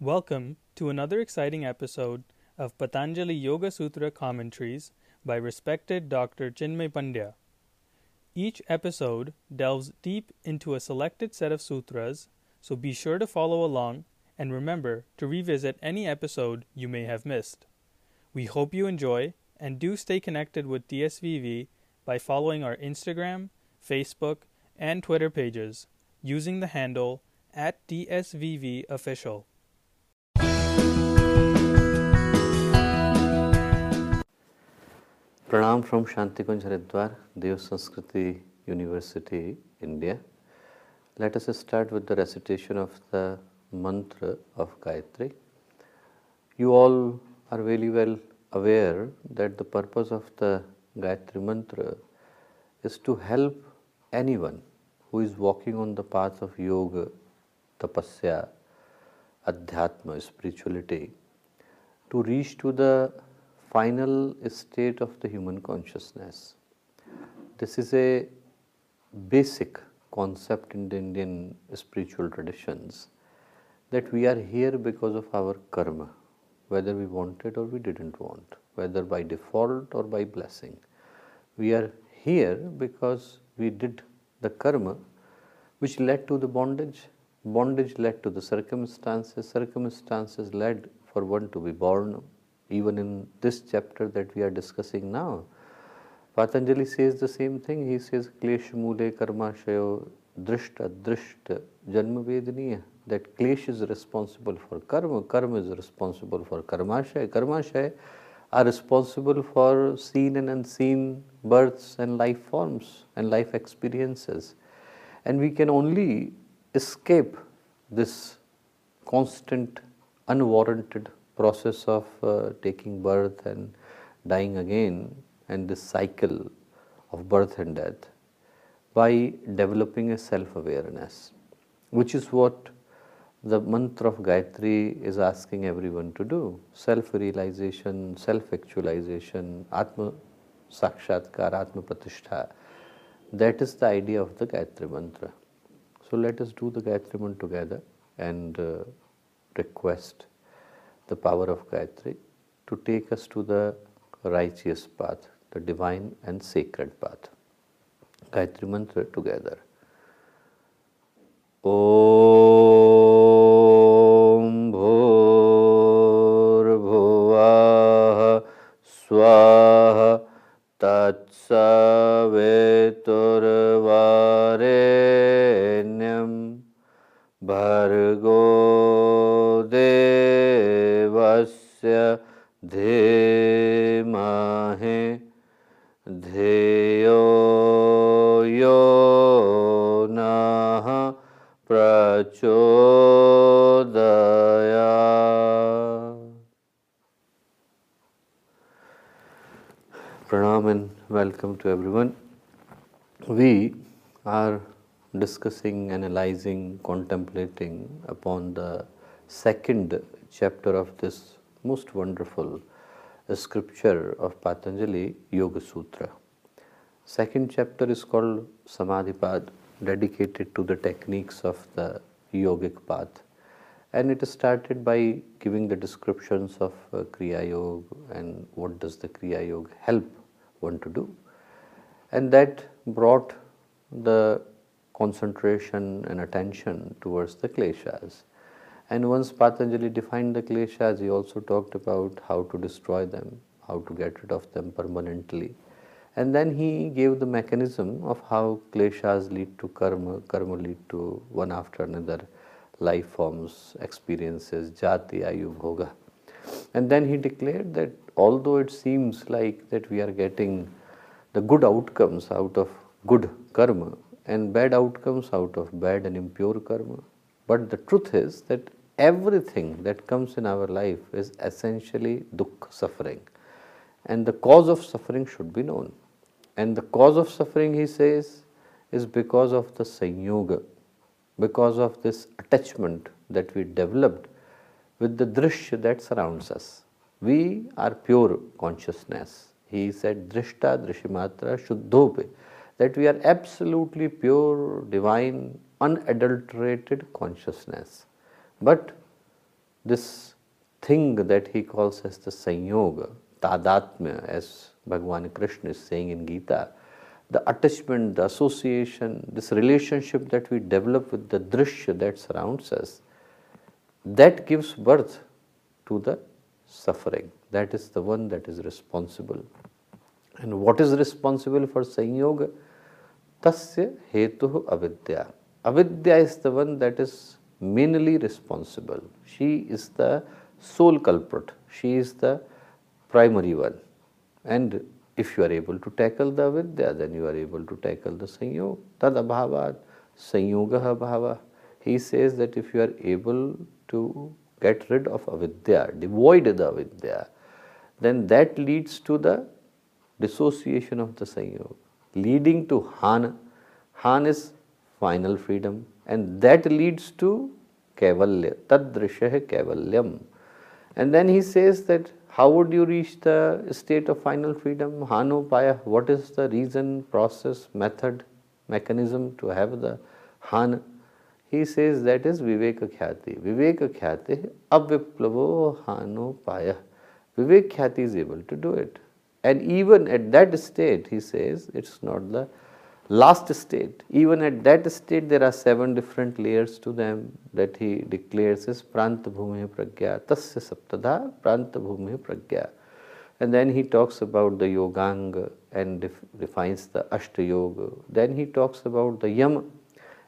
Welcome to another exciting episode of Patanjali Yoga Sutra commentaries by respected Dr. Chinmay Pandya. Each episode delves deep into a selected set of sutras, so be sure to follow along and remember to revisit any episode you may have missed. We hope you enjoy and do stay connected with DSVV by following our Instagram, Facebook, and Twitter pages using the handle at DSVV Official. Pranam from Shantikunj Haridwar, Dev Sanskriti University, India. Let us start with the recitation of the mantra of Gayatri. You all are very well aware that the purpose of the Gayatri mantra is to help anyone who is walking on the path of yoga, tapasya, adhyatma, spirituality, to reach to the final state of the human consciousness. This is a basic concept in the Indian spiritual traditions that we are here because of our karma, whether we wanted or we didn't want, whether by default or by blessing. We are here because we did the karma which led to the bondage, bondage led to the circumstances, circumstances led for one to be born, even in this chapter that we are discussing now. Patanjali says the same thing. He says, Klesh Mule Karmashayo Drishta Drishta Janma Vedaniya. That Klesh is responsible for karma, karma is responsible for karmashaya, karmashaya are responsible for seen and unseen births and life forms and life experiences. And we can only escape this constant, unwarranted process of uh, taking birth and dying again and this cycle of birth and death by developing a self awareness, which is what the mantra of Gayatri is asking everyone to do self realization, self actualization, Atma Sakshatkar, Atma Pratishtha. That is the idea of the Gayatri mantra. So let us do the Gayatri mantra together and uh, request the power of Gayatri to take us to the righteous path, the divine and sacred path. Gayatri mantra together. ॐ धियो यो नः प्रचोदयात् Pranam and welcome to everyone. We are discussing, analyzing, contemplating upon the second chapter of this most wonderful scripture of Patanjali Yoga Sutra. Second chapter is called Samadhipad, dedicated to the techniques of the yogic path. And it started by giving the descriptions of uh, Kriya Yoga and what does the Kriya Yoga help one to do. And that brought the concentration and attention towards the kleshas. And once Patanjali defined the kleshas, he also talked about how to destroy them, how to get rid of them permanently. And then he gave the mechanism of how kleshas lead to karma, karma lead to one after another life forms, experiences, jati, ayu, bhoga. And then he declared that although it seems like that we are getting the good outcomes out of good karma and bad outcomes out of bad and impure karma, but the truth is that everything that comes in our life is essentially dukkha, suffering. And the cause of suffering should be known. And the cause of suffering, he says, is because of the sanyoga, because of this attachment that we developed with the drishya that surrounds us. We are pure consciousness. He said, Drishta Drishimatra Shuddhope, that we are absolutely pure, divine, unadulterated consciousness. But this thing that he calls as the sanyoga, tadatmya, as Bhagavan Krishna is saying in Gita, the attachment, the association, this relationship that we develop with the drishya that surrounds us, that gives birth to the suffering. That is the one that is responsible. And what is responsible for sanyoga? Tasya hetu avidya. Avidya is the one that is mainly responsible. She is the sole culprit. She is the primary one. And if you are able to tackle the avidya, then you are able to tackle the sanyoga. Tad abhavat sanyoga bhava. He says that if you are able to get rid of avidya, devoid the avidya, then that leads to the dissociation of the sanyoga, leading to han. Han is final freedom, and that leads to kevalya, tadrishah kevalyam. And then he says that how would you reach the state of final freedom? Hanopaya, what is the reason, process, method, mechanism to have the Han? He says that is Viveka Khyati. Viveka Khyati, Aviplavo Hanopaya. Vivek Khyati is able to do it. And even at that state, he says, it's not the last state. Even at that state, there are seven different layers to them that he declares as Pranta Bhume Pragya, Tasya Saptada Pranta Bhume Pragya. And then he talks about the Yoganga and def defines the Ashta Yoga. Then he talks about the Yama.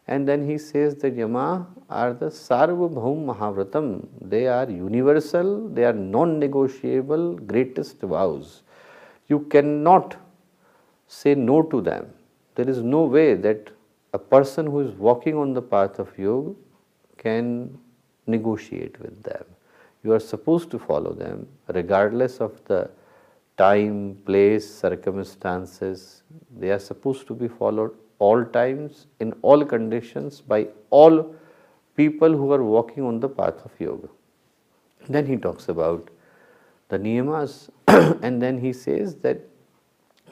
And then he says that Yama are the Sarvabhaum Mahavratam. They are universal, they are non negotiable, greatest vows. You cannot say no to them there is no way that a person who is walking on the path of yoga can negotiate with them. You are supposed to follow them regardless of the time, place, circumstances. They are supposed to be followed all times, in all conditions, by all people who are walking on the path of yoga. Then he talks about the niyamas and then he says that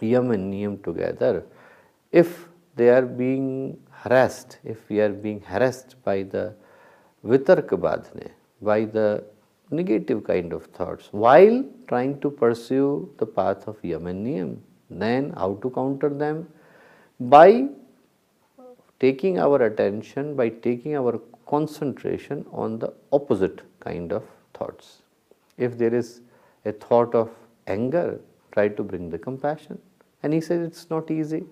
yam and niyam together if they are being harassed, if we are being harassed by the vitarka badhne, by the negative kind of thoughts, while trying to pursue the path of yam then how to counter them? By taking our attention, by taking our concentration on the opposite kind of thoughts. If there is a thought of anger, try to bring the compassion. And he says it's not easy.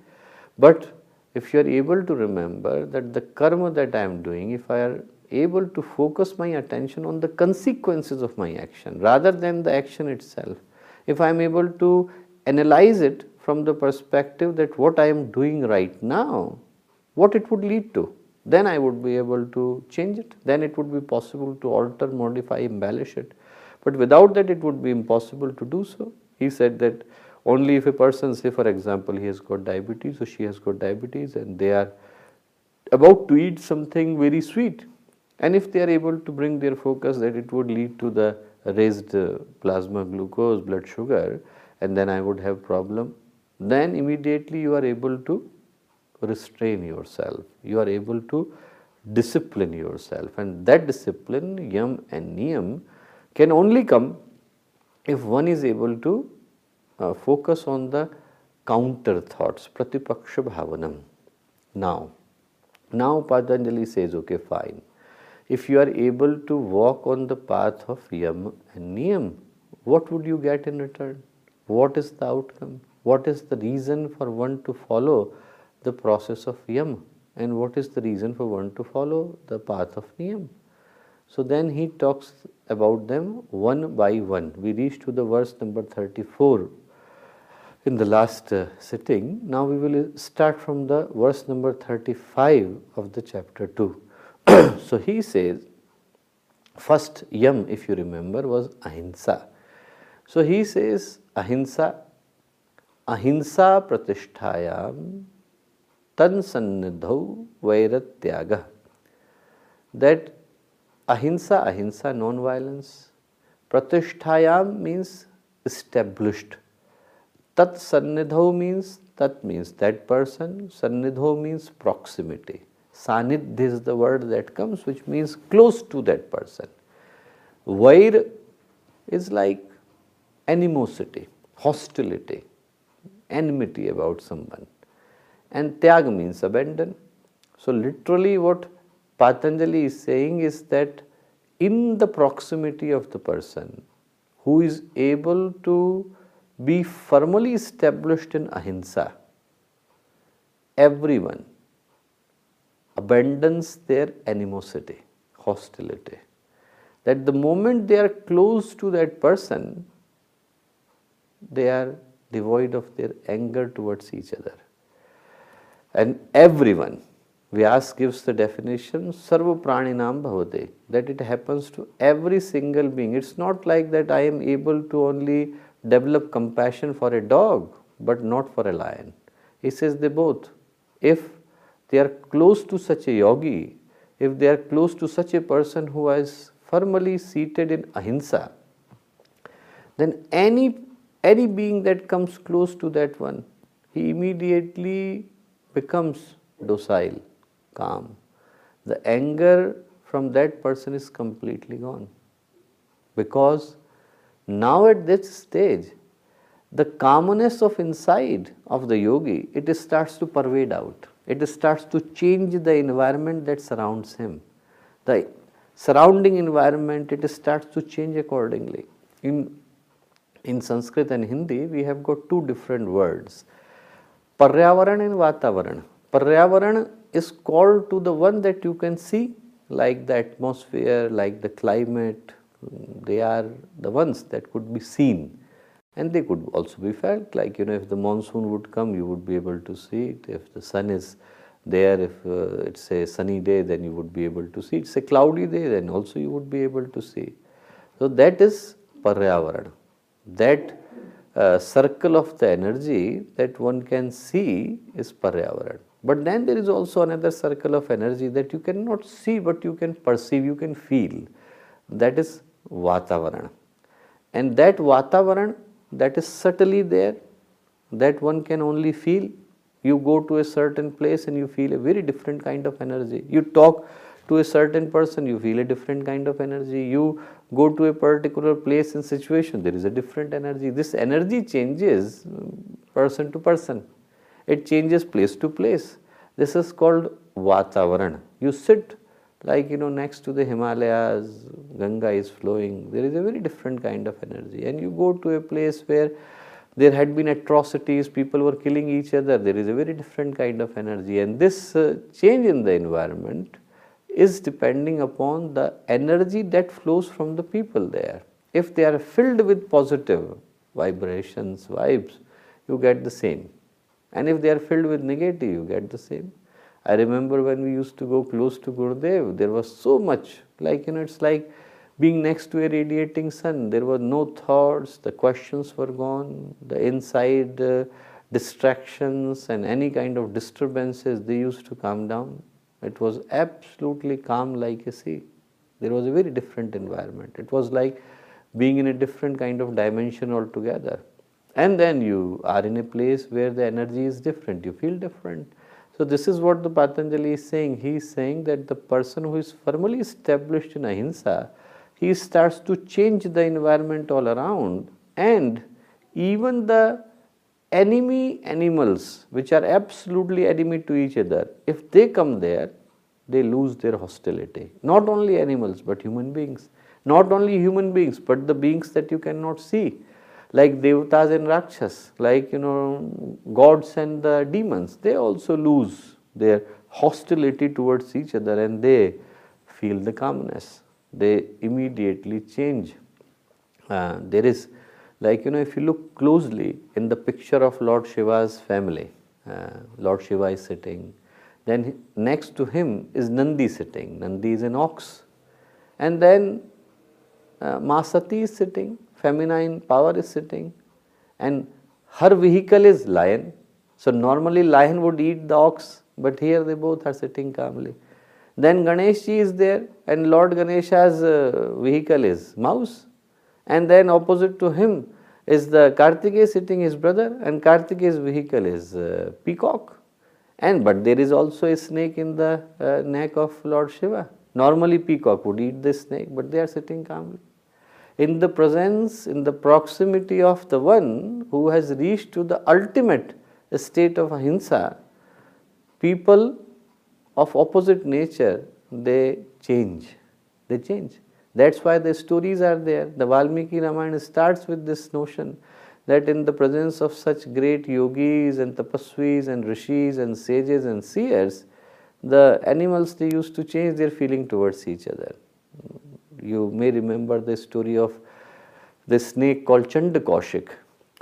But if you are able to remember that the karma that I am doing, if I are able to focus my attention on the consequences of my action rather than the action itself, if I am able to analyze it from the perspective that what I am doing right now, what it would lead to, then I would be able to change it. Then it would be possible to alter, modify, embellish it. But without that, it would be impossible to do so. He said that only if a person say for example he has got diabetes or she has got diabetes and they are about to eat something very sweet and if they are able to bring their focus that it would lead to the raised uh, plasma glucose blood sugar and then I would have problem. Then immediately you are able to restrain yourself. You are able to discipline yourself. And that discipline yam and niyam can only come if one is able to uh, focus on the counter thoughts, pratipaksha bhavanam. Now, now Patanjali says, okay, fine. If you are able to walk on the path of yam and niyam, what would you get in return? What is the outcome? What is the reason for one to follow the process of yam? And what is the reason for one to follow the path of niyam? So then he talks about them one by one. We reach to the verse number 34 in the last uh, sitting. Now we will start from the verse number 35 of the chapter 2. so he says, first yam, if you remember, was ahimsa. So he says, ahimsa, ahimsa pratishtayam tan sannidhau vairatyaga. That ahimsa, ahimsa, non-violence, pratishtayam means established Tat sannidho means, tat means that person, sannidho means proximity. Sanidh is the word that comes which means close to that person. Vair is like animosity, hostility, enmity about someone. And Tyag means abandon. So, literally, what Patanjali is saying is that in the proximity of the person who is able to be firmly established in ahimsa, everyone abandons their animosity, hostility. That the moment they are close to that person, they are devoid of their anger towards each other. And everyone, Vyas gives the definition, Sarva Praninam Bhavate, that it happens to every single being. It's not like that I am able to only develop compassion for a dog, but not for a lion. He says they both. If they are close to such a yogi, if they are close to such a person who is firmly seated in ahimsa, then any any being that comes close to that one, he immediately becomes docile, calm. The anger from that person is completely gone. Because now at this stage, the calmness of inside of the yogi, it starts to pervade out it starts to change the environment that surrounds him. The surrounding environment, it starts to change accordingly. In, in Sanskrit and Hindi, we have got two different words, Paryavaran and Vatavaran. Paryavaran is called to the one that you can see, like the atmosphere, like the climate, they are the ones that could be seen. And they could also be felt like you know if the monsoon would come you would be able to see it. If the sun is there if uh, it's a sunny day then you would be able to see it's a cloudy day then also you would be able to see so that is paryavaran that uh, circle of the energy that one can see is paryavaran but then there is also another circle of energy that you cannot see but you can perceive you can feel. That is vatavaran and that vatavaran that is subtly there that one can only feel. You go to a certain place and you feel a very different kind of energy. You talk to a certain person, you feel a different kind of energy. You go to a particular place and situation, there is a different energy. This energy changes um, person to person, it changes place to place. This is called Vatavaran. You sit like you know next to the himalayas ganga is flowing. There is a very different kind of energy. And you go to a place where there had been atrocities people were killing each other there is a very different kind of energy. And this uh, change in the environment is depending upon the energy that flows from the people there. If they are filled with positive vibrations vibes you get the same. And if they are filled with negative you get the same I remember when we used to go close to Gurudev, there was so much, like, you know, it's like being next to a radiating sun. There were no thoughts, the questions were gone, the inside uh, distractions and any kind of disturbances, they used to calm down. It was absolutely calm like a sea. There was a very different environment. It was like being in a different kind of dimension altogether. And then you are in a place where the energy is different, you feel different. So this is what the Patanjali is saying. He is saying that the person who is firmly established in ahimsa, he starts to change the environment all around and even the enemy animals which are absolutely enemy to each other, if they come there, they lose their hostility. Not only animals but human beings. Not only human beings but the beings that you cannot see like devatas and rakshas, like you know gods and the demons, they also lose their hostility towards each other and they feel the calmness. They immediately change. Uh, there is like you know if you look closely in the picture of Lord Shiva's family, uh, Lord Shiva is sitting, then next to him is Nandi sitting. Nandi is an ox, and then uh, Masati is sitting feminine power is sitting and her vehicle is lion. So normally lion would eat the ox but here they both are sitting calmly. Then Ganesh is there and Lord Ganesha's uh, vehicle is mouse and then opposite to him is the Kartikeya sitting his brother and Kartikeya's vehicle is uh, peacock and but there is also a snake in the uh, neck of Lord Shiva. Normally peacock would eat the snake but they are sitting calmly. In the presence, in the proximity of the one who has reached to the ultimate state of ahimsa, people of opposite nature they change. They change. That's why the stories are there. The Valmiki Ramayana starts with this notion that in the presence of such great yogis and tapasvis and rishis and sages and seers, the animals they used to change their feeling towards each other. You may remember the story of the snake called Chandakoshik,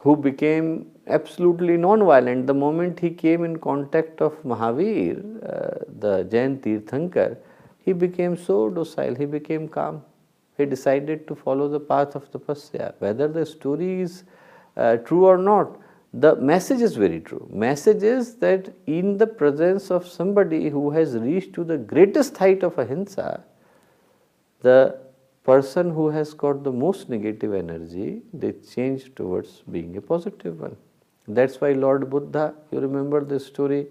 who became absolutely non-violent the moment he came in contact of Mahavir, uh, the Jain Tirthankar, he became so docile, he became calm. He decided to follow the path of tapasya. Whether the story is uh, true or not, the message is very true. Message is that in the presence of somebody who has reached to the greatest height of ahimsa, the person who has got the most negative energy, they change towards being a positive one. That's why Lord Buddha, you remember the story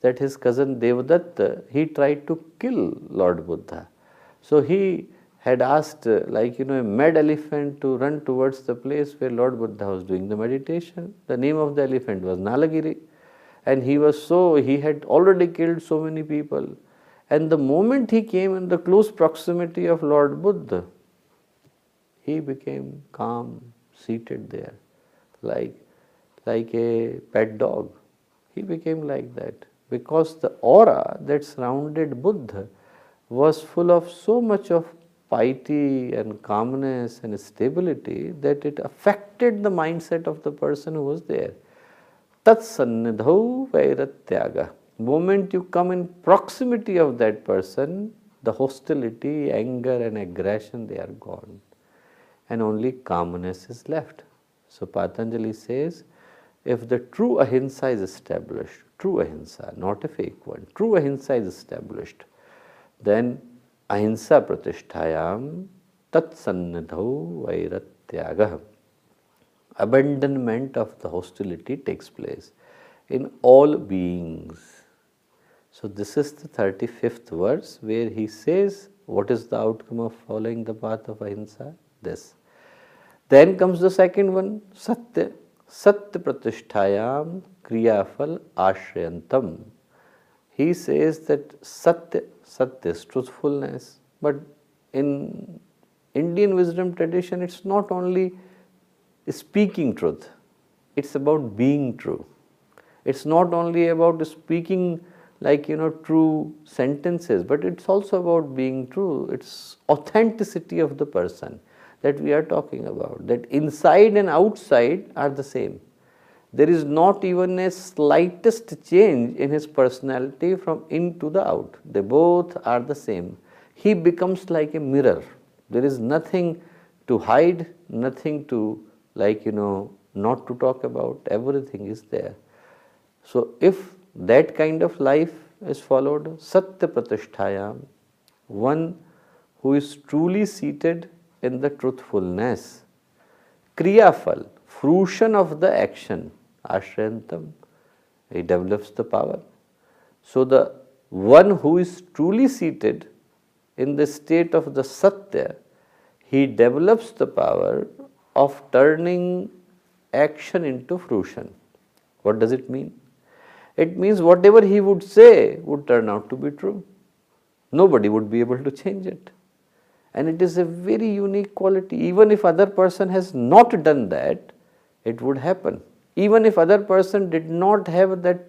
that his cousin Devadatta, he tried to kill Lord Buddha. So he had asked like you know a mad elephant to run towards the place where Lord Buddha was doing the meditation. The name of the elephant was Nalagiri and he was so he had already killed so many people and the moment he came in the close proximity of Lord Buddha he became calm seated there like like a pet dog he became like that because the aura that surrounded Buddha was full of so much of piety and calmness and stability that it affected the mindset of the person who was there. Tat sannidhau vairatyaga. Moment you come in proximity of that person, the hostility, anger and aggression they are gone and only calmness is left. So Patanjali says, if the true ahimsa is established, true ahimsa, not a fake one, true ahimsa is established, then ahimsa pratishtayam tatsannidhau vairatyagah. Abandonment of the hostility takes place in all beings. So, this is the 35th verse where he says, What is the outcome of following the path of ahimsa? This. Then comes the second one, Satya. Satya pratishtayam kriyafal ashrayantam. He says that Satya satyas, truthfulness. But in Indian wisdom tradition, it's not only speaking truth, it's about being true. It's not only about speaking like you know true sentences, but it's also about being true. It's authenticity of the person that we are talking about. That inside and outside are the same. There is not even a slightest change in his personality from in to the out. They both are the same. He becomes like a mirror. There is nothing to hide, nothing to, like, you know, not to talk about. Everything is there. So, if that kind of life is followed, Satya Pratishtayam, one who is truly seated in the truthfulness, Kriyafal, fruition of the action, ashrayantam, he develops the power. So the one who is truly seated in the state of the satya, he develops the power of turning action into fruition. What does it mean? It means whatever he would say would turn out to be true. Nobody would be able to change it. And it is a very unique quality. Even if other person has not done that, it would happen even if other person did not have that,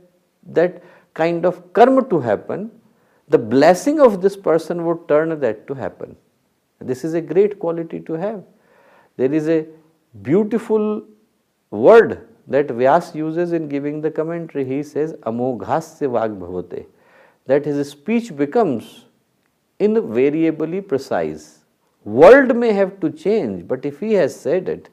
that kind of karma to happen, the blessing of this person would turn that to happen. This is a great quality to have. There is a beautiful word that Vyas uses in giving the commentary. He says, Amoghasya Vagbhavate, that his speech becomes invariably precise. World may have to change, but if he has said it,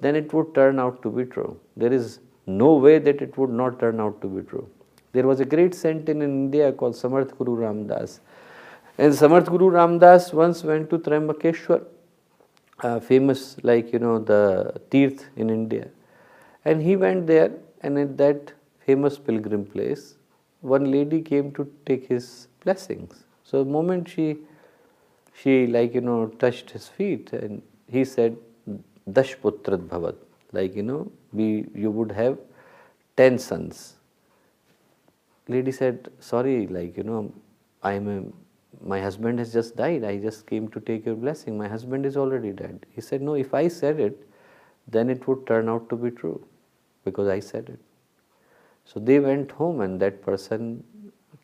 then it would turn out to be true. There is no way that it would not turn out to be true. There was a great saint in India called Samarth Guru Ramdas. And Samarth Guru Ramdas once went to Trimbakeshwar, uh, famous like you know the Tirth in India. And he went there and at that famous pilgrim place, one lady came to take his blessings. So the moment she she like you know touched his feet and he said Dashputrat Bhavat. Like, you know, we, you would have 10 sons. Lady said, sorry, like, you know, I am a, my husband has just died. I just came to take your blessing. My husband is already dead. He said, no, if I said it, then it would turn out to be true because I said it. So they went home and that person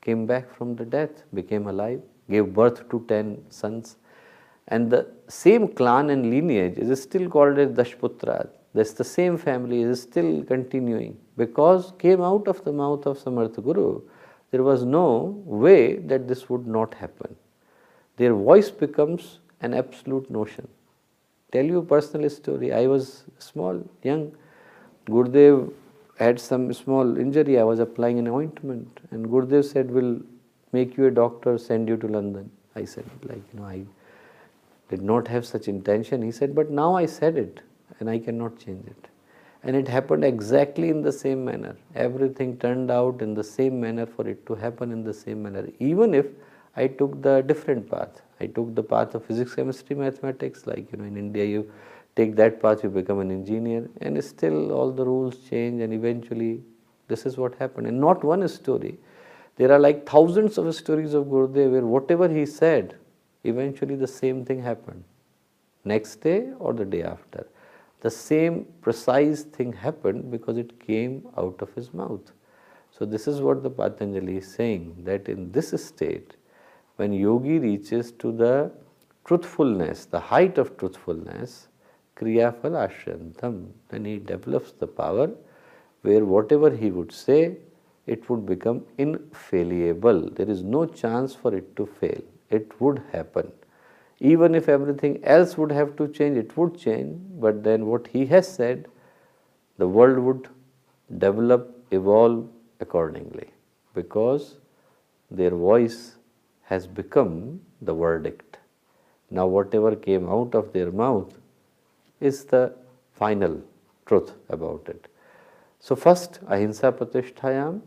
came back from the death, became alive, gave birth to 10 sons. And the same clan and lineage is still called as Dashputra. That's the same family is still continuing because came out of the mouth of Samartha Guru. There was no way that this would not happen. Their voice becomes an absolute notion. Tell you a personal story. I was small, young. Gurudev had some small injury. I was applying an ointment, and Gurudev said, "We'll make you a doctor, send you to London." I said, "Like you know, I did not have such intention." He said, "But now I said it, and I cannot change it." And it happened exactly in the same manner. Everything turned out in the same manner for it to happen in the same manner, even if I took the different path. I took the path of physics, chemistry, mathematics. Like you know, in India, you take that path, you become an engineer, and still all the rules change, and eventually, this is what happened. And not one story. There are like thousands of stories of Gurudev where whatever he said, eventually the same thing happened. Next day or the day after. The same precise thing happened because it came out of his mouth. So, this is what the Patanjali is saying that in this state, when yogi reaches to the truthfulness, the height of truthfulness, Kriya Ashyantam, then he develops the power where whatever he would say, it would become infallible. There is no chance for it to fail. It would happen. Even if everything else would have to change, it would change, but then what he has said, the world would develop, evolve accordingly because their voice has become the verdict. Now, whatever came out of their mouth is the final truth about it. So, first Ahimsa Pratisthayam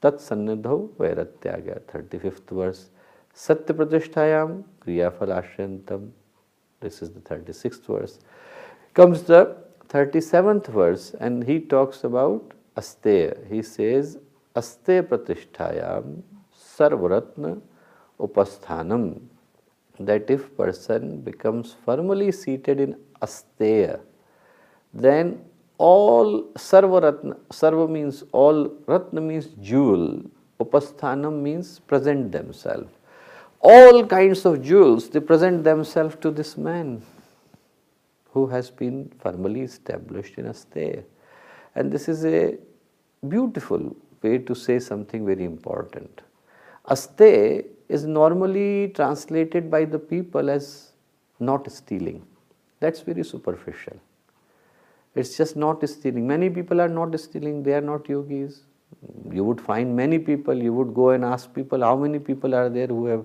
Tat Sannidhau Vairatyagya, 35th verse. Satya Pratisthayam Kriyafalashantam, this is the 36th verse. Comes the 37th verse and he talks about Asteya. He says, Asteya Pratisthayam Sarvaratna Upasthanam that if person becomes firmly seated in asteya, then all sarva ratna, sarva means all, ratna means jewel, upasthanam means present themselves. All kinds of jewels, they present themselves to this man who has been firmly established in asteya. And this is a beautiful way to say something very important. Aste is normally translated by the people as not stealing. That's very superficial. It's just not stealing. Many people are not stealing, they are not yogis. You would find many people, you would go and ask people how many people are there who have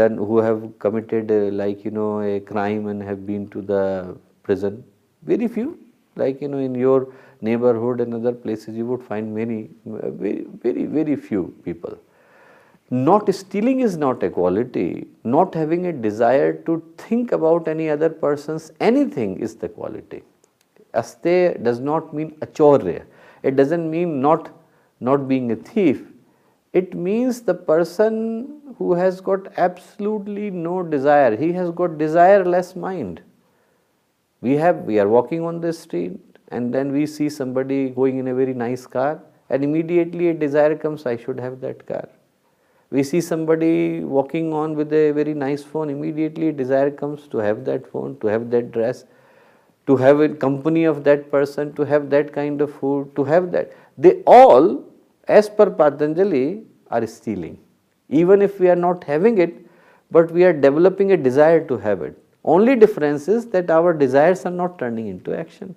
done, who have committed uh, like, you know, a crime and have been to the prison. Very few. Like, you know, in your neighborhood and other places, you would find many, very, very, very few people. Not stealing is not a quality. Not having a desire to think about any other person's anything is the quality. Aste does not mean achorya. It doesn't mean not, not being a thief. It means the person who has got absolutely no desire. He has got desireless mind. We have we are walking on the street and then we see somebody going in a very nice car and immediately a desire comes I should have that car we see somebody walking on with a very nice phone, immediately desire comes to have that phone, to have that dress, to have a company of that person, to have that kind of food, to have that. They all, as per Patanjali, are stealing. Even if we are not having it, but we are developing a desire to have it. Only difference is that our desires are not turning into action.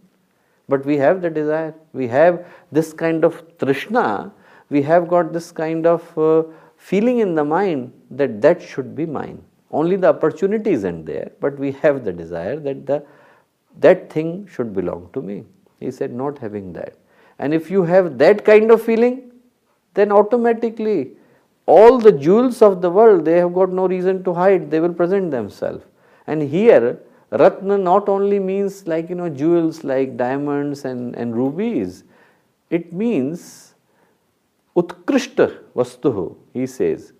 But we have the desire. We have this kind of trishna. We have got this kind of uh, feeling in the mind that that should be mine. Only the opportunity isn't there, but we have the desire that the that thing should belong to me. He said, not having that. And if you have that kind of feeling, then automatically all the jewels of the world, they have got no reason to hide, they will present themselves. And here, Ratna not only means like you know jewels like diamonds and, and rubies, it means utkrishta vastuhu, he says.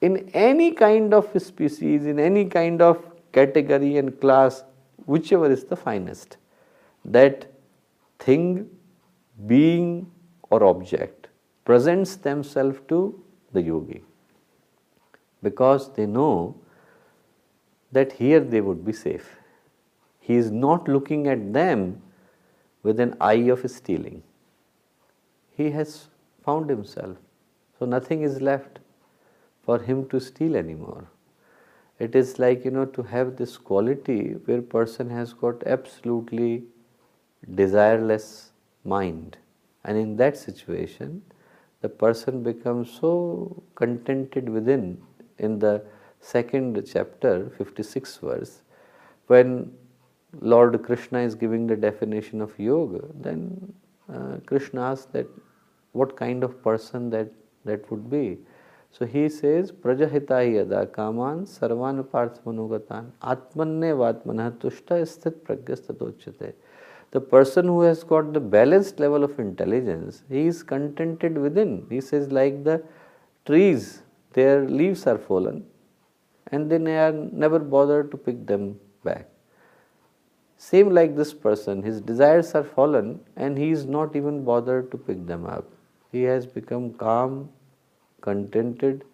In any kind of species, in any kind of category and class, whichever is the finest, that thing, being or object presents themselves to the yogi because they know that here they would be safe. He is not looking at them with an eye of stealing. He has found himself. So nothing is left for him to steal anymore. It is like, you know, to have this quality where person has got absolutely desireless mind. And in that situation, the person becomes so contented within in the second chapter, 56 verse, when Lord Krishna is giving the definition of yoga, then uh, Krishna asks that what kind of person that that would be. So he says, Prajahita yada kaman sarvan parthmanugatan atmanne vatmanah tushta sthit. The person who has got the balanced level of intelligence, he is contented within. He says, like the trees, their leaves are fallen, and then they are never bothered to pick them back. Same like this person, his desires are fallen and he is not even bothered to pick them up. He has become calm, contented,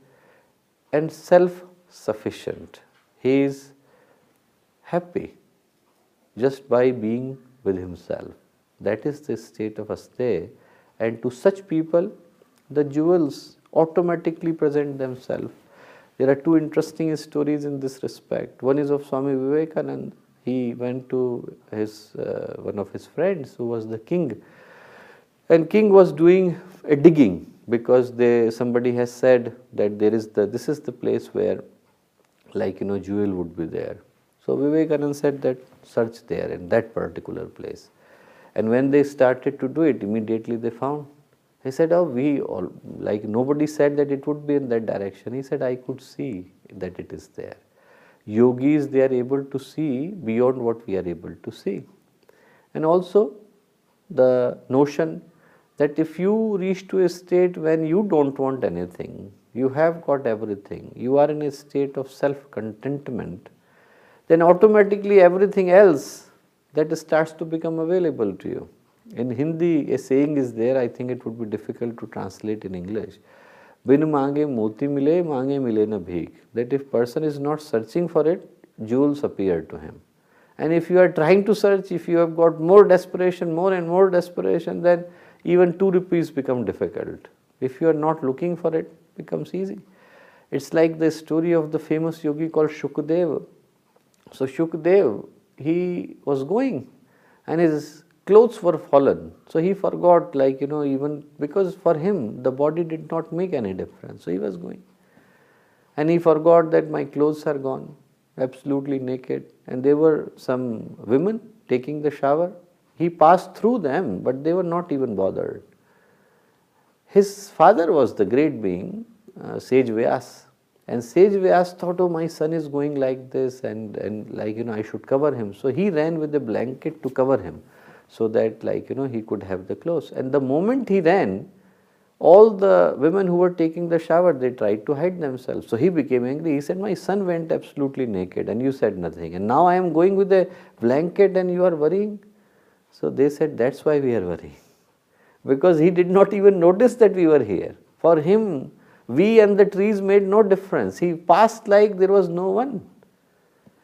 and self sufficient. He is happy just by being with himself. That is the state of aste, and to such people, the jewels automatically present themselves there are two interesting stories in this respect. One is of Swami Vivekananda. He went to his uh, one of his friends who was the king, and king was doing a digging because they somebody has said that there is the this is the place where like you know jewel would be there. So Vivekananda said that search there in that particular place. And when they started to do it, immediately they found he said, Oh, we all, like nobody said that it would be in that direction. He said, I could see that it is there. Yogis, they are able to see beyond what we are able to see. And also, the notion that if you reach to a state when you don't want anything, you have got everything, you are in a state of self contentment, then automatically everything else that starts to become available to you. In Hindi, a saying is there, I think it would be difficult to translate in English. Bin mange moti mile, mange mile na bhik. That if person is not searching for it, jewels appear to him. And if you are trying to search, if you have got more desperation, more and more desperation, then even two rupees become difficult. If you are not looking for it, becomes easy. It's like the story of the famous yogi called Shukdev. So Shukdev, he was going and his clothes were fallen. So he forgot, like, you know, even because for him the body did not make any difference. So he was going. And he forgot that my clothes are gone, absolutely naked. And there were some women taking the shower. He passed through them, but they were not even bothered. His father was the great being, uh, Sage Vyas. And Sage Vyas thought, oh, my son is going like this, and, and like, you know, I should cover him. So he ran with a blanket to cover him so that like you know he could have the clothes and the moment he ran all the women who were taking the shower they tried to hide themselves so he became angry he said my son went absolutely naked and you said nothing and now i am going with a blanket and you are worrying so they said that's why we are worrying because he did not even notice that we were here. For him we and the trees made no difference. He passed like there was no one.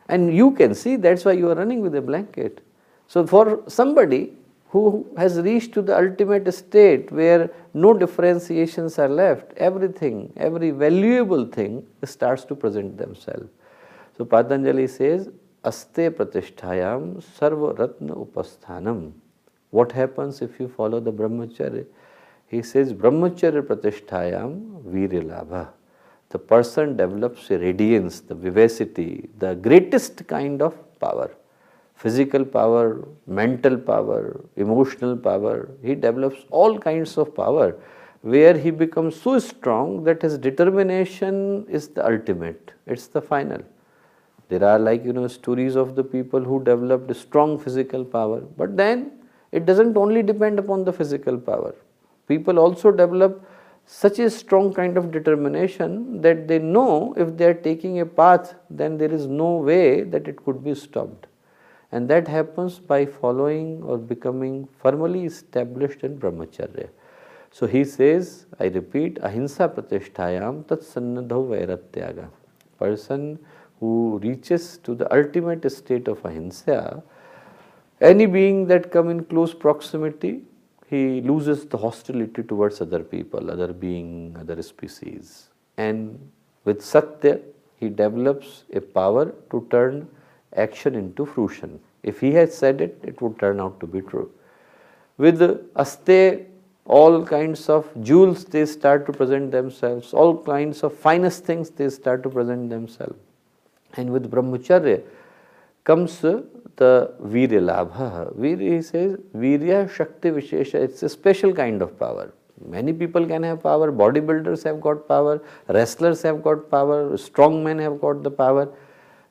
And you can see that's why you are running with a blanket. So, for somebody who has reached to the ultimate state where no differentiations are left, everything, every valuable thing starts to present themselves. So, Patanjali says, Aste pratisthayam sarva ratna upasthanam. What happens if you follow the brahmacharya? He says, brahmacharya pratisthayam virilabha. The person develops radiance, the vivacity, the greatest kind of power physical power, mental power, emotional power. He develops all kinds of power where he becomes so strong that his determination is the ultimate, it's the final. There are like you know stories of the people who developed strong physical power, but then it doesn't only depend upon the physical power. People also develop such a strong kind of determination that they know if they are taking a path, then there is no way that it could be stopped. And that happens by following or becoming firmly established in brahmacharya. So he says, I repeat, ahimsa pratishtayam tat sannadho vairatyaga. Person who reaches to the ultimate state of ahimsa, any being that come in close proximity, he loses the hostility towards other people, other being, other species. And with satya, he develops a power to turn action into fruition. If he had said it, it would turn out to be true. With aste, all kinds of jewels they start to present themselves, all kinds of finest things they start to present themselves. And with brahmacharya comes the virya labha. Virya, he says, virya shakti vishesha, it's a special kind of power. Many people can have power, bodybuilders have got power, wrestlers have got power, strong men have got the power.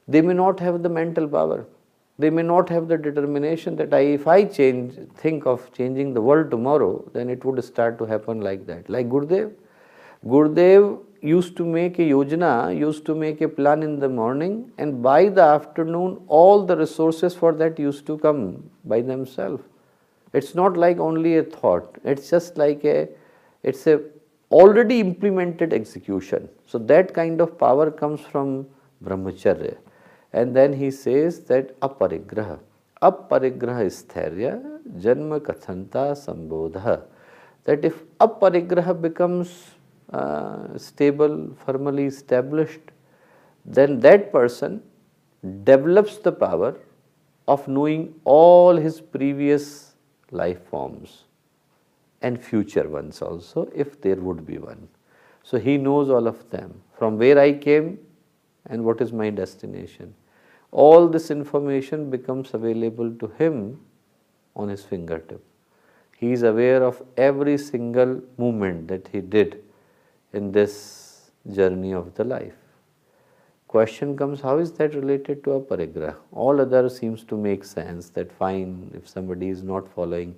They may not have the mental power. They may not have the determination that I, if I change, think of changing the world tomorrow, then it would start to happen like that. Like Gurudev. Gurudev used to make a yojana, used to make a plan in the morning, and by the afternoon, all the resources for that used to come by themselves. It's not like only a thought. It's just like a, it's a already implemented execution. So that kind of power comes from brahmacharya. And then he says that aparigraha. Aparigraha sthairya janma kathanta sambodha. That if aparigraha becomes uh, stable, firmly established, then that person develops the power of knowing all his previous life forms and future ones also, if there would be one. So he knows all of them. From where I came, and what is my destination. All this information becomes available to him on his fingertip. He is aware of every single movement that he did in this journey of the life. Question comes, how is that related to aparigraha? All other seems to make sense that fine, if somebody is not following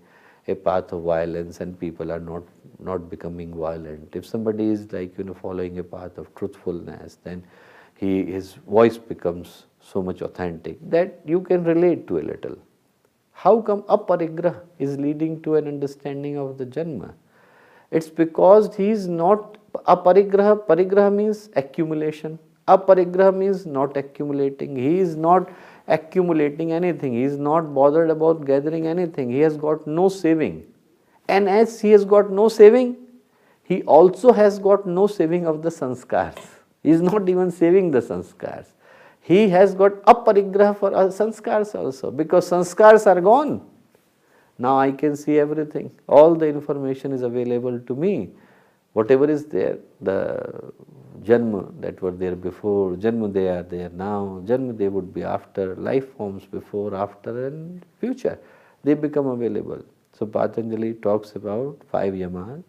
a path of violence and people are not, not becoming violent. If somebody is like, you know, following a path of truthfulness, then he, his voice becomes so much authentic that you can relate to a little. How come aparigraha is leading to an understanding of the Janma? It's because he is not, aparigraha, parigraha means accumulation. Aparigraha means not accumulating. He is not accumulating anything. He is not bothered about gathering anything. He has got no saving. And as he has got no saving, he also has got no saving of the sanskars. He is not even saving the sanskars. He has got aparigraha for sanskars also because sanskars are gone. Now I can see everything. All the information is available to me. Whatever is there, the Janma that were there before, Janma they are there now, Janma they would be after, life forms before, after and future. They become available. So Patanjali talks about five yamas.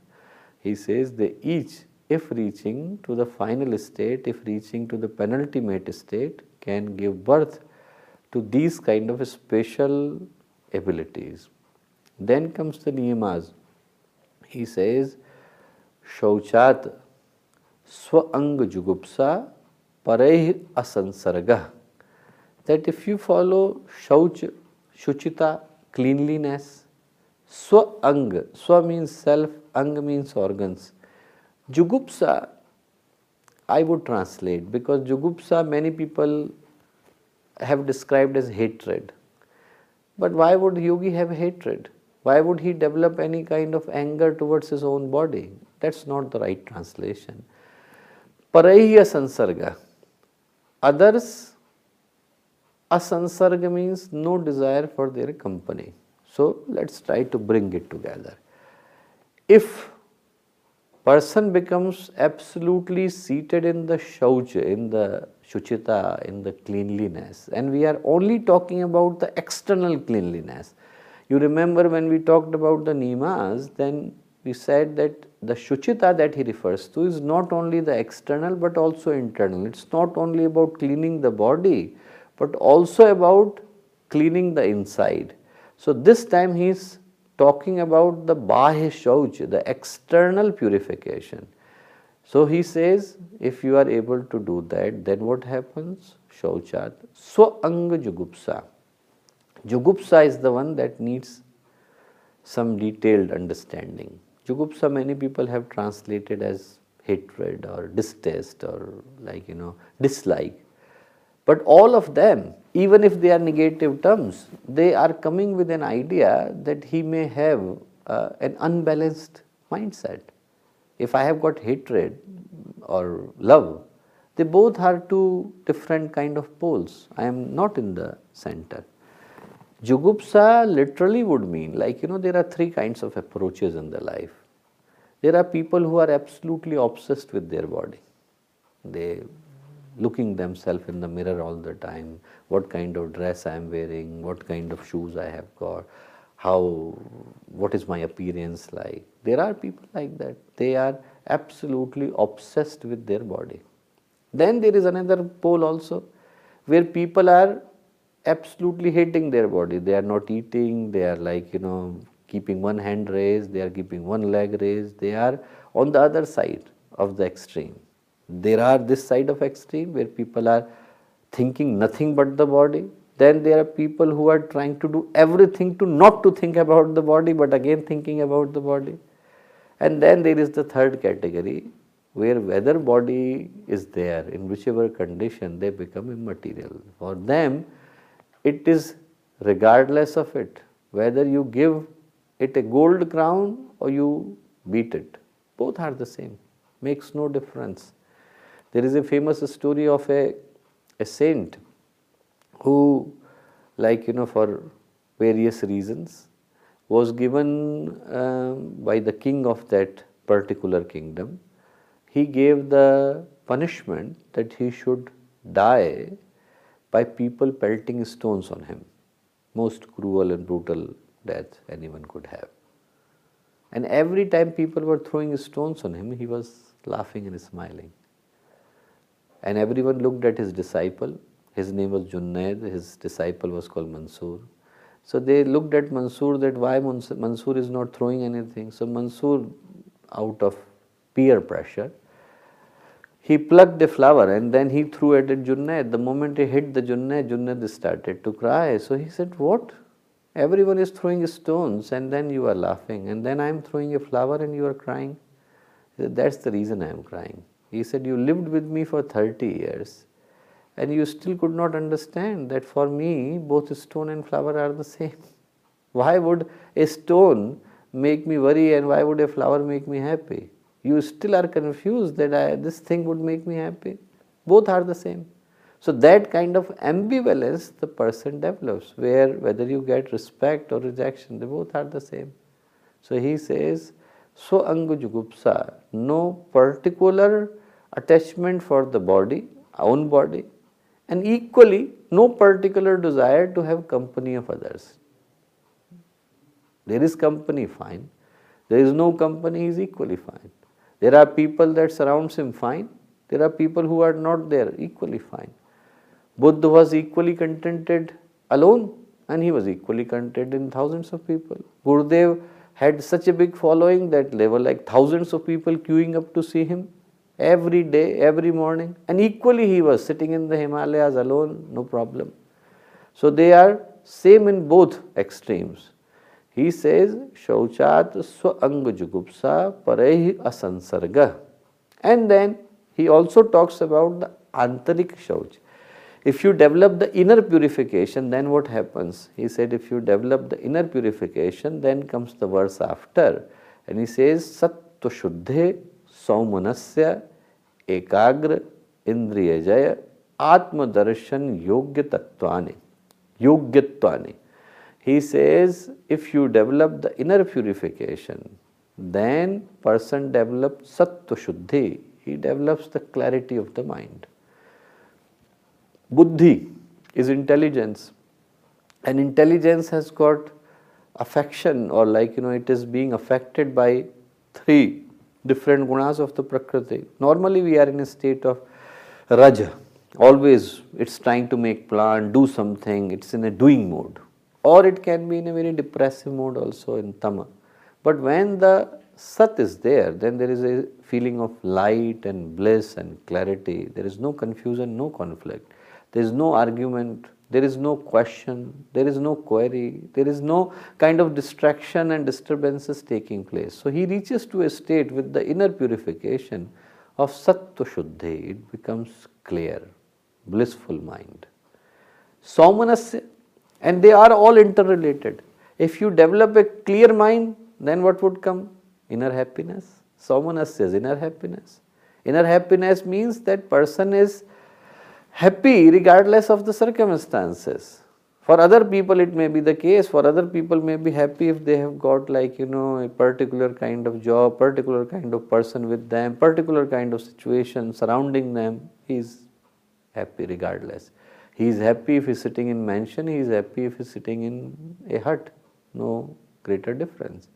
He says they each if reaching to the final state, if reaching to the penultimate state, can give birth to these kind of special abilities. Then comes the niyamas. He says, Shauchat Swang Jugupsa Pareh Asansarga. That if you follow Shauch, Shuchita, cleanliness, Swang, Swa means self, Ang means organs Jugupsa, I would translate because Jugupsa many people have described as hatred. But why would yogi have hatred? Why would he develop any kind of anger towards his own body? That's not the right translation. Parahya sansarga. Others, asansarga means no desire for their company. So let's try to bring it together. If person becomes absolutely seated in the shaucha, in the shuchita, in the cleanliness. And we are only talking about the external cleanliness. You remember when we talked about the niyamas, then we said that the Shuchita that he refers to is not only the external but also internal. It's not only about cleaning the body but also about cleaning the inside. So this time he is talking about the Bahya Shauch, the external purification. So he says, if you are able to do that, then what happens? Shauchat. Swanga Jugupsa. Jugupsa is the one that needs some detailed understanding. Jugupsa many people have translated as hatred or distaste or like you know dislike. But all of them, even if they are negative terms, they are coming with an idea that he may have uh, an unbalanced mindset. If I have got hatred or love, they both are two different kind of poles. I am not in the center. Jugupsa literally would mean like you know there are three kinds of approaches in the life. There are people who are absolutely obsessed with their body. They looking themselves in the mirror all the time, what kind of dress I am wearing, what kind of shoes I have got, how what is my appearance like. There are people like that. They are absolutely obsessed with their body. Then there is another pole also where people are absolutely hating their body. They are not eating, they are like, you know, keeping one hand raised, they are keeping one leg raised, they are on the other side of the extreme. There are this side of extreme where people are thinking nothing but the body. Then there are people who are trying to do everything to not to think about the body but again thinking about the body. And then there is the third category where whether body is there in whichever condition they become immaterial. For them it is regardless of it whether you give it a gold crown or you beat it. Both are the same, makes no difference. There is a famous story of a, a saint who, like you know, for various reasons, was given um, by the king of that particular kingdom. He gave the punishment that he should die by people pelting stones on him. Most cruel and brutal death anyone could have. And every time people were throwing stones on him, he was laughing and smiling. And everyone looked at his disciple. His name was Junaid, his disciple was called Mansur. So they looked at Mansur that why Mansur is not throwing anything. So Mansur, out of peer pressure, he plucked a flower and then he threw it at Junaid. The moment he hit the Junaid, Junaid started to cry. So he said, What? Everyone is throwing stones and then you are laughing, and then I am throwing a flower and you are crying. Said, That's the reason I am crying. He said, You lived with me for 30 years and you still could not understand that for me both stone and flower are the same. Why would a stone make me worry and why would a flower make me happy? You still are confused that I, this thing would make me happy. Both are the same. So that kind of ambivalence the person develops, where whether you get respect or rejection, they both are the same. So he says, so angujugupsa, no particular attachment for the body, own body, and equally no particular desire to have company of others. There is company, fine. There is no company, is equally fine. There are people that surrounds him fine. There are people who are not there equally fine. Buddha was equally contented alone and he was equally contented in thousands of people. Gurudev had such a big following that there were like thousands of people queuing up to see him every day, every morning. And equally he was sitting in the Himalayas alone, no problem. So they are same in both extremes. He says शौचात स्व अंग जुगुप्सा परे he असंसर्ग and then he also talks about the आंतरिक शौच if you develop the inner purification then what happens he said if you develop the inner purification then comes the verse after and he says सत्व शुद्धे सौमनस्य एकाग्र इंद्रिय जय आत्मदर्शन योग्य तत्वाने योग्यत्वाने He says if you develop the inner purification, then person develops sattva shuddhi, he develops the clarity of the mind. Buddhi is intelligence and intelligence has got affection or like you know it is being affected by three different gunas of the Prakriti. Normally we are in a state of Raja, always it's trying to make plan, do something, it's in a doing mode. Or it can be in a very depressive mode also in Tama. But when the Sat is there, then there is a feeling of light and bliss and clarity. There is no confusion, no conflict. There is no argument, there is no question, there is no query, there is no kind of distraction and disturbances taking place. So he reaches to a state with the inner purification of Sattva Shuddhi, it becomes clear, blissful mind. Saumanasya, and they are all interrelated. If you develop a clear mind, then what would come? Inner happiness. Saumanasya inner happiness. Inner happiness means that person is happy regardless of the circumstances. For other people it may be the case, for other people may be happy if they have got like you know a particular kind of job, particular kind of person with them, particular kind of situation surrounding them, he is happy regardless. He is happy if he is sitting in mansion, he is happy if he is sitting in a hut, no greater difference.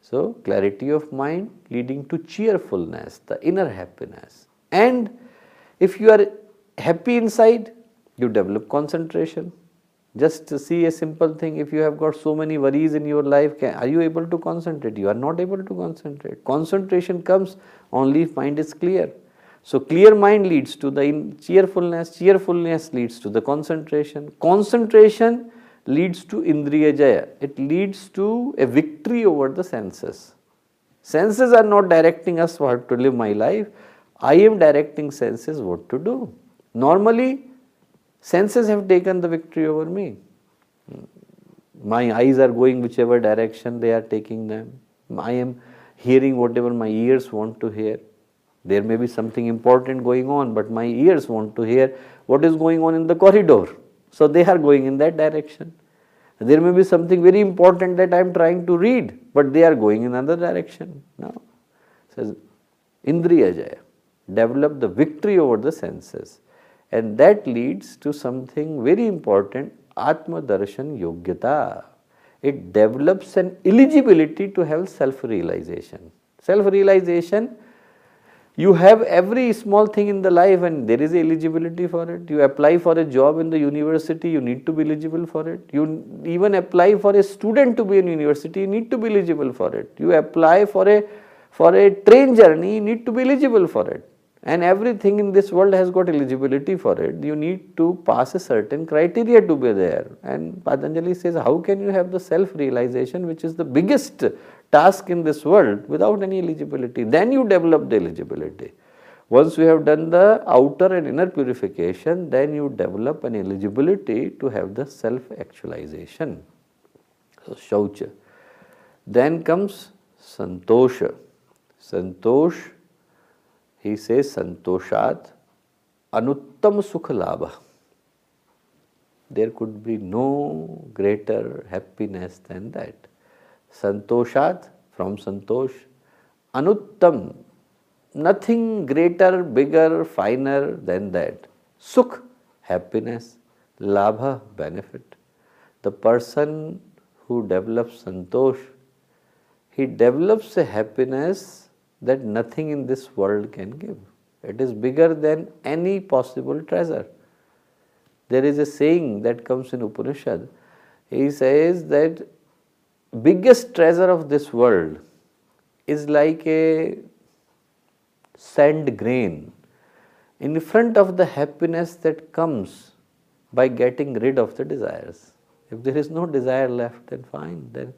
So clarity of mind leading to cheerfulness, the inner happiness. And if you are happy inside, you develop concentration. Just see a simple thing, if you have got so many worries in your life, can, are you able to concentrate? You are not able to concentrate. Concentration comes only if mind is clear. So clear mind leads to the cheerfulness, cheerfulness leads to the concentration. Concentration leads to Indriya Jaya. It leads to a victory over the senses. Senses are not directing us what to live my life. I am directing senses what to do. Normally, senses have taken the victory over me. My eyes are going whichever direction they are taking them. I am hearing whatever my ears want to hear. There may be something important going on, but my ears want to hear what is going on in the corridor. So they are going in that direction. There may be something very important that I am trying to read, but they are going in another direction. Now, says Indriya Jaya, develop the victory over the senses and that leads to something very important Atma Darshan Yogyata. It develops an eligibility to have self-realization. self realization. You have every small thing in the life and there is eligibility for it. You apply for a job in the university, you need to be eligible for it. You even apply for a student to be in university, you need to be eligible for it. You apply for a for a train journey, you need to be eligible for it and everything in this world has got eligibility for it. You need to pass a certain criteria to be there. And Patanjali says, how can you have the self-realization which is the biggest task in this world without any eligibility? Then you develop the eligibility. Once you have done the outer and inner purification, then you develop an eligibility to have the self-actualization. So, Shaucha. Then comes Santosha. Santosh he says Santoshat Anuttam Sukha Labha. There could be no greater happiness than that. Santoshat from Santosh, Anuttam, nothing greater, bigger, finer than that. Sukh, happiness, Labha, benefit. The person who develops Santosh, he develops a happiness that nothing in this world can give. It is bigger than any possible treasure. There is a saying that comes in Upanishad. He says that biggest treasure of this world is like a sand grain in front of the happiness that comes by getting rid of the desires. If there is no desire left, then fine, then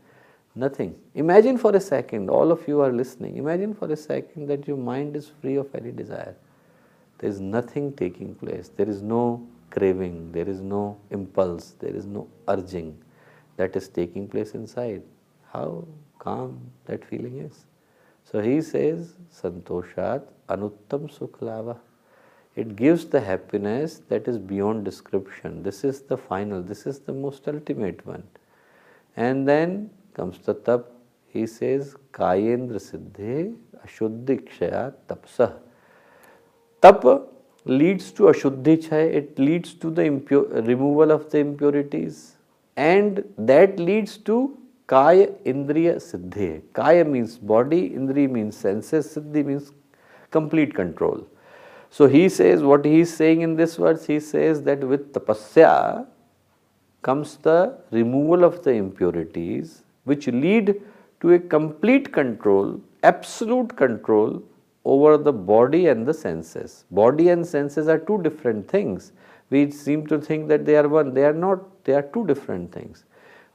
Nothing. Imagine for a second, all of you are listening, imagine for a second that your mind is free of any desire. There is nothing taking place. There is no craving, there is no impulse, there is no urging that is taking place inside. How calm that feeling is. So he says, Santoshat Anuttam Sukhlava. It gives the happiness that is beyond description. This is the final, this is the most ultimate one. And then comes the tap. He says, Kayendra Siddhe Ashuddhikshaya Tapsah. Tap leads to Ashuddhichaya, it leads to the removal of the impurities and that leads to Kaya Indriya Siddhi. Kaya means body, Indri means senses, Siddhi means complete control. So he says, what he is saying in this verse, he says that with tapasya comes the removal of the impurities which lead to a complete control, absolute control over the body and the senses. Body and senses are two different things. We seem to think that they are one. They are not, they are two different things.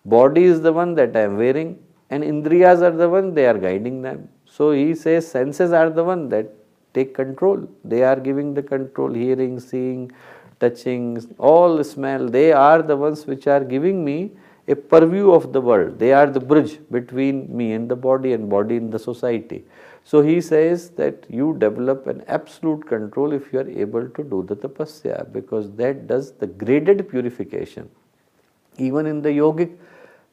Body is the one that I am wearing, and indriyas are the one they are guiding them. So he says senses are the one that take control. They are giving the control, hearing, seeing, touching, all smell. They are the ones which are giving me a purview of the world. They are the bridge between me and the body and body in the society. So he says that you develop an absolute control if you are able to do the tapasya because that does the graded purification. Even in the yogic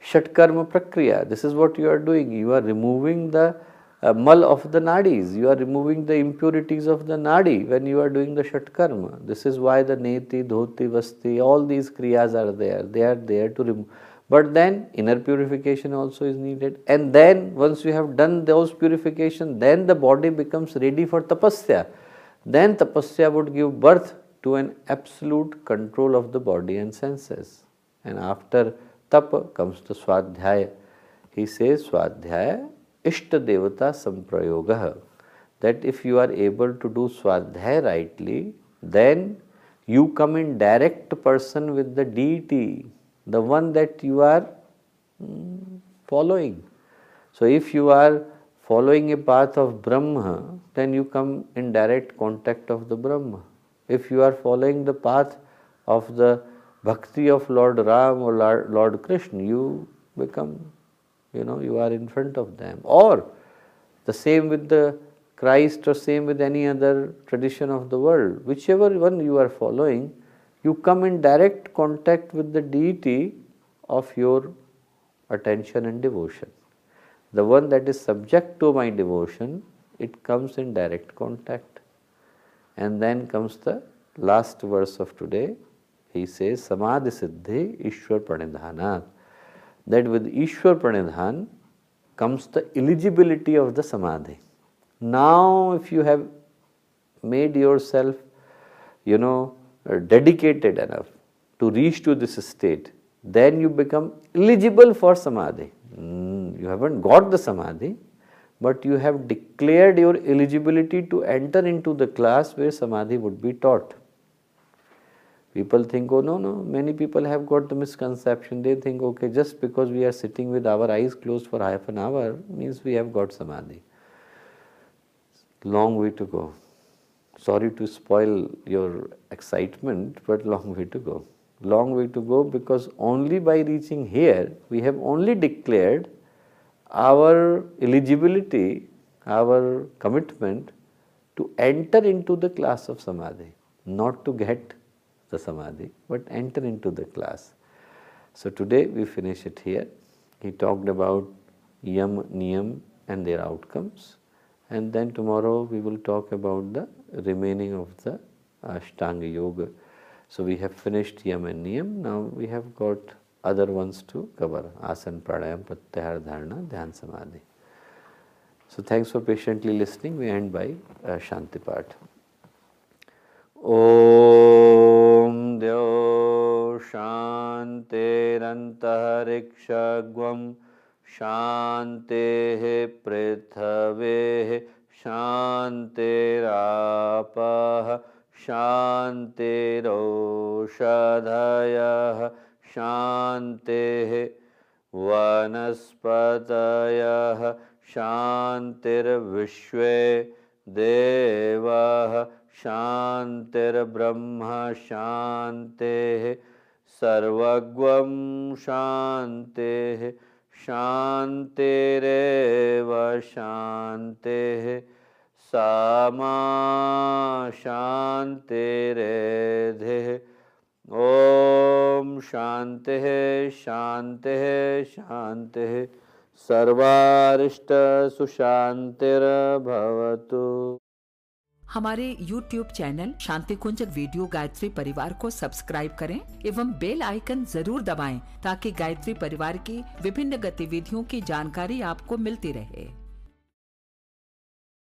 shatkarma prakriya, this is what you are doing. You are removing the uh, mal of the nadis. You are removing the impurities of the nadi when you are doing the shatkarma. This is why the neti, dhoti, vasti, all these kriyas are there. They are there to remove. But then inner purification also is needed. And then once you have done those purification, then the body becomes ready for tapasya. Then tapasya would give birth to an absolute control of the body and senses. And after tapa comes the swadhyaya. He says swadhyaya Ishta Devata Samprayoga. That if you are able to do Swadhyaya rightly, then you come in direct person with the deity, the one that you are mm, following. So if you are following a path of Brahma, then you come in direct contact of the Brahma. If you are following the path of the bhakti of Lord Ram or Lord Krishna, you become you know you are in front of them or the same with the christ or same with any other tradition of the world whichever one you are following you come in direct contact with the deity of your attention and devotion. The one that is subject to my devotion it comes in direct contact. And then comes the last verse of today. He says samadhi siddhi ishwar pranidhanat. That with Ishwar Pranidhan comes the eligibility of the Samadhi. Now, if you have made yourself, you know, dedicated enough to reach to this state, then you become eligible for Samadhi. Mm, you haven't got the Samadhi, but you have declared your eligibility to enter into the class where Samadhi would be taught. People think, oh no, no, many people have got the misconception. They think, okay, just because we are sitting with our eyes closed for half an hour means we have got samadhi. Long way to go. Sorry to spoil your excitement, but long way to go. Long way to go because only by reaching here, we have only declared our eligibility, our commitment to enter into the class of samadhi, not to get the samadhi, but enter into the class. So today we finish it here. He talked about yam, niyam and their outcomes and then tomorrow we will talk about the remaining of the Ashtanga Yoga. So we have finished Yam and Niyam, now we have got other ones to cover, Asana, Pranayam, Pratyahara, Dharana, Dhyan, Samadhi. So thanks for patiently listening, we end by uh, Shanti Path. Om Deo Shantirantariksha Gvam शान्तेः पृथवेः शान्तिरापः शान्तिरोषधयः शान्तेः वनस्पतयः शान्तिर्विश्वे देवः शान्तिर्ब्रह्म शान्तेः सर्वग्वं शान्तेः शान्तिरेव शान्तेः सा मा शान्तिरेधिः ॐ शान्तिः शान्तिः शान्तिः सर्वारिष्टसुशान्तिर्भवतु हमारे YouTube channel Shanti Kunj video Gayatri Parivar को सब्सक्राइब करें एवं बेल आइकन ज़रूर दबाएँ ताकि गायत्री परिवार की विभिन्न गतिविधियों की जानकारी आपको मिलती रहे।